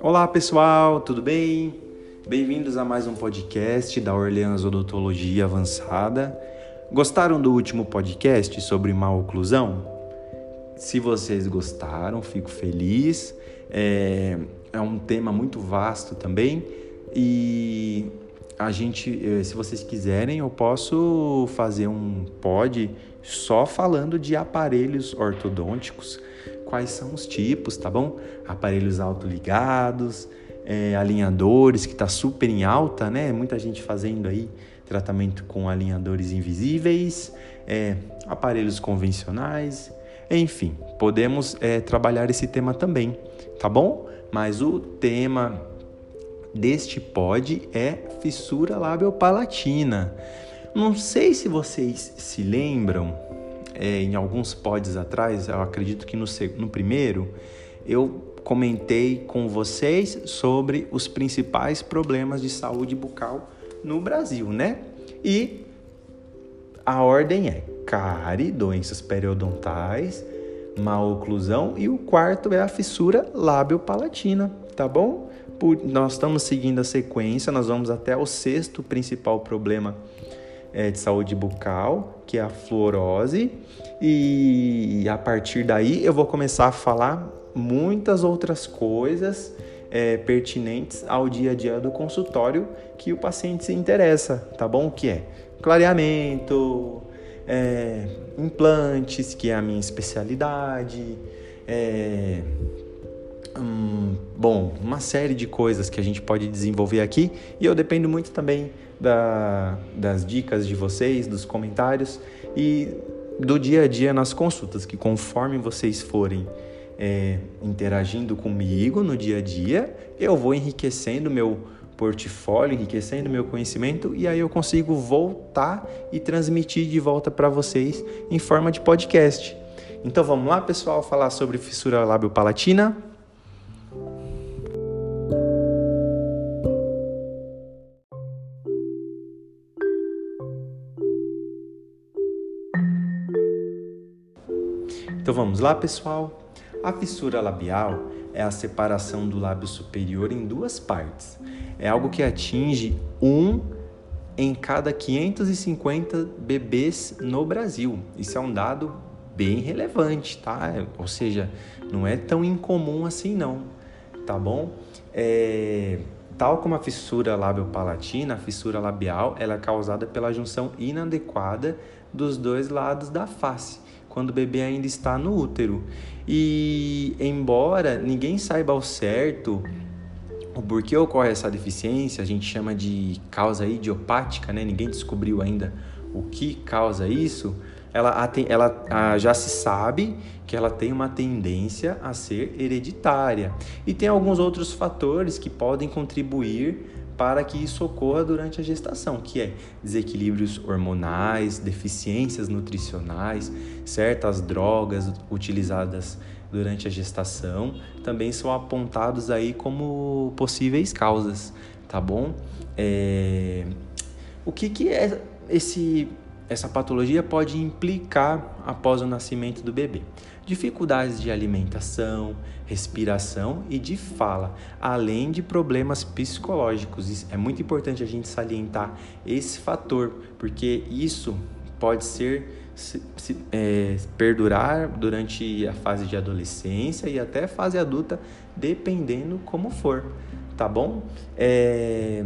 Olá pessoal, tudo bem? Bem-vindos a mais um podcast da Orleans Odontologia Avançada. Gostaram do último podcast sobre maloclusão? Se vocês gostaram, fico feliz. É, é um tema muito vasto também e a gente, eh, se vocês quiserem, eu posso fazer um pod só falando de aparelhos ortodônticos, quais são os tipos, tá bom? Aparelhos autoligados, é, alinhadores, que está super em alta, né? Muita gente fazendo aí tratamento com alinhadores invisíveis, é, aparelhos convencionais, enfim, podemos é, trabalhar esse tema também, tá bom? Mas o tema deste pod é fissura labiopalatina. Não sei se vocês se lembram, é, em alguns pods atrás, eu acredito que no, no primeiro, eu comentei com vocês sobre os principais problemas de saúde bucal no Brasil, né? E a ordem é cárie, doenças periodontais, maloclusão e o quarto é a fissura labiopalatina, tá bom? por, nós estamos seguindo a sequência, nós vamos até o sexto principal problema é, de saúde bucal, que é a fluorose, e a partir daí eu vou começar a falar muitas outras coisas é, pertinentes ao dia a dia do consultório que o paciente se interessa, tá bom? Que é clareamento, é, implantes, que é a minha especialidade, é, Hum, bom, uma série de coisas que a gente pode desenvolver aqui e eu dependo muito também da, das dicas de vocês, dos comentários e do dia a dia nas consultas, que conforme vocês forem é, interagindo comigo no dia a dia, eu vou enriquecendo meu portfólio, enriquecendo meu conhecimento e aí eu consigo voltar e transmitir de volta para vocês em forma de podcast. Então vamos lá, pessoal, falar sobre fissura lábio-palatina. Então vamos lá, pessoal? A fissura labial é a separação do lábio superior em duas partes. É algo que atinge um em cada 550 bebês no Brasil. Isso é um dado bem relevante, tá? Ou seja, não é tão incomum assim não, tá bom? É... Tal como a fissura lábio-palatina, a fissura labial ela é causada pela junção inadequada dos dois lados da face quando o bebê ainda está no útero. E embora ninguém saiba ao certo o porquê ocorre essa deficiência, a gente chama de causa idiopática, né? Ninguém descobriu ainda o que causa isso. Ela, ela já se sabe que ela tem uma tendência a ser hereditária. E tem alguns outros fatores que podem contribuir para que isso ocorra durante a gestação, que é desequilíbrios hormonais, deficiências nutricionais, certas drogas utilizadas durante a gestação também são apontados aí como possíveis causas, tá bom? É... O que, que é esse essa patologia pode implicar após o nascimento do bebê? dificuldades de alimentação, respiração e de fala, além de problemas psicológicos. É muito importante a gente salientar esse fator, porque isso pode ser se, se, é, perdurar durante a fase de adolescência e até fase adulta, dependendo como for, tá bom? É...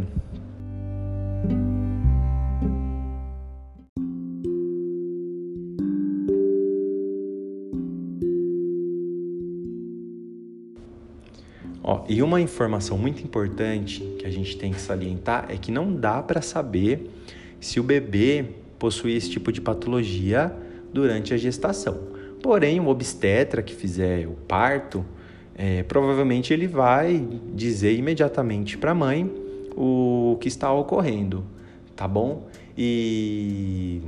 E uma informação muito importante que a gente tem que salientar é que não dá para saber se o bebê possui esse tipo de patologia durante a gestação. Porém, o obstetra que fizer o parto, é, provavelmente ele vai dizer imediatamente para a mãe o que está ocorrendo, tá bom? E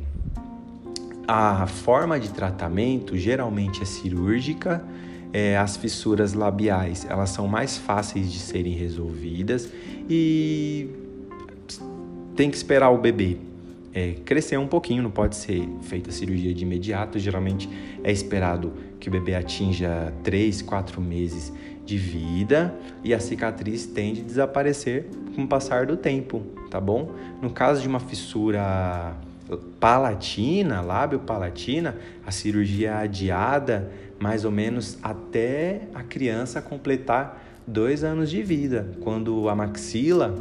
a forma de tratamento geralmente é cirúrgica é, as fissuras labiais elas são mais fáceis de serem resolvidas e tem que esperar o bebê é, crescer um pouquinho, não pode ser feita cirurgia de imediato. Geralmente é esperado que o bebê atinja 3, 4 meses de vida e a cicatriz tende a desaparecer com o passar do tempo, tá bom? No caso de uma fissura palatina, lábio palatina, a cirurgia é adiada mais ou menos até a criança completar dois anos de vida, quando a maxila,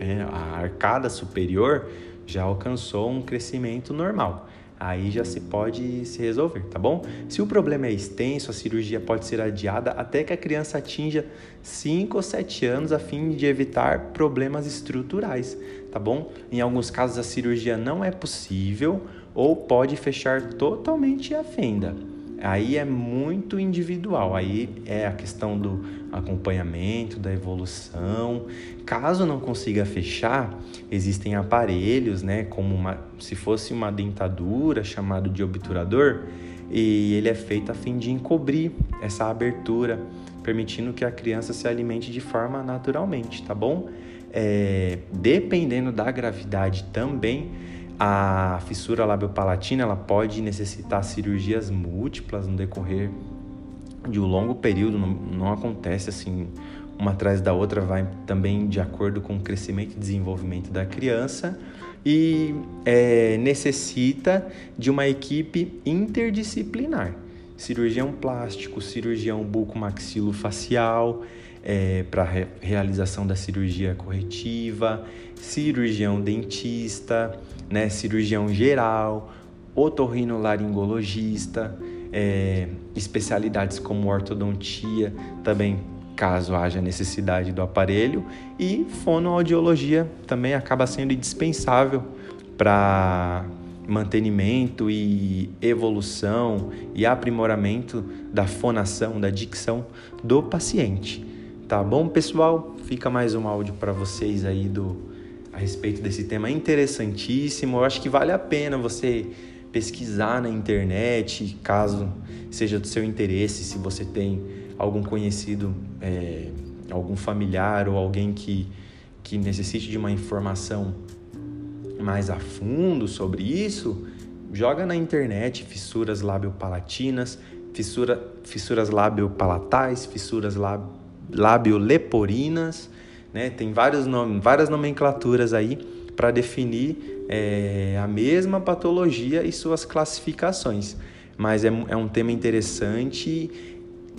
é, a arcada superior, já alcançou um crescimento normal. Aí já se pode se resolver, tá bom? Se o problema é extenso, a cirurgia pode ser adiada até que a criança atinja 5 ou 7 anos a fim de evitar problemas estruturais, tá bom? Em alguns casos a cirurgia não é possível ou pode fechar totalmente a fenda. Aí é muito individual, aí é a questão do acompanhamento, da evolução. Caso não consiga fechar, existem aparelhos, né, como uma, se fosse uma dentadura, chamado de obturador, e ele é feito a fim de encobrir essa abertura, permitindo que a criança se alimente de forma naturalmente, tá bom? É, dependendo da gravidade também, a fissura labiopalatina ela pode necessitar cirurgias múltiplas no decorrer de um longo período, não, não acontece assim uma atrás da outra, vai também de acordo com o crescimento e desenvolvimento da criança e é, necessita de uma equipe interdisciplinar. Cirurgião plástico, cirurgião bucomaxilofacial, é, para re realização da cirurgia corretiva, cirurgião dentista, né, cirurgião geral, otorrinolaringologista, é, especialidades como ortodontia, também caso haja necessidade do aparelho, e fonoaudiologia também acaba sendo indispensável para mantenimento e evolução e aprimoramento da fonação, da dicção do paciente. Tá bom, pessoal? Fica mais um áudio para vocês aí do a respeito desse tema interessantíssimo. Eu acho que vale a pena você pesquisar na internet, caso seja do seu interesse, se você tem algum conhecido, é, algum familiar ou alguém que, que necessite de uma informação mais a fundo sobre isso, joga na internet fissuras labiopalatinas, fissura, fissuras labiopalatais, fissuras labioleporinas, né? Tem vários nomes, várias nomenclaturas aí para definir é, a mesma patologia e suas classificações. Mas é, é um tema interessante,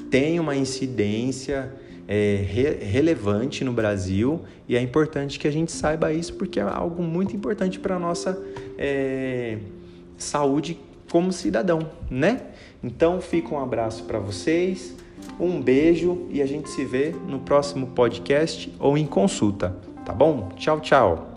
tem uma incidência é, re, relevante no Brasil e é importante que a gente saiba isso porque é algo muito importante para a nossa é, saúde como cidadão, né? Então fica um abraço para vocês. Um beijo e a gente se vê no próximo podcast ou em consulta, tá bom? Tchau, tchau.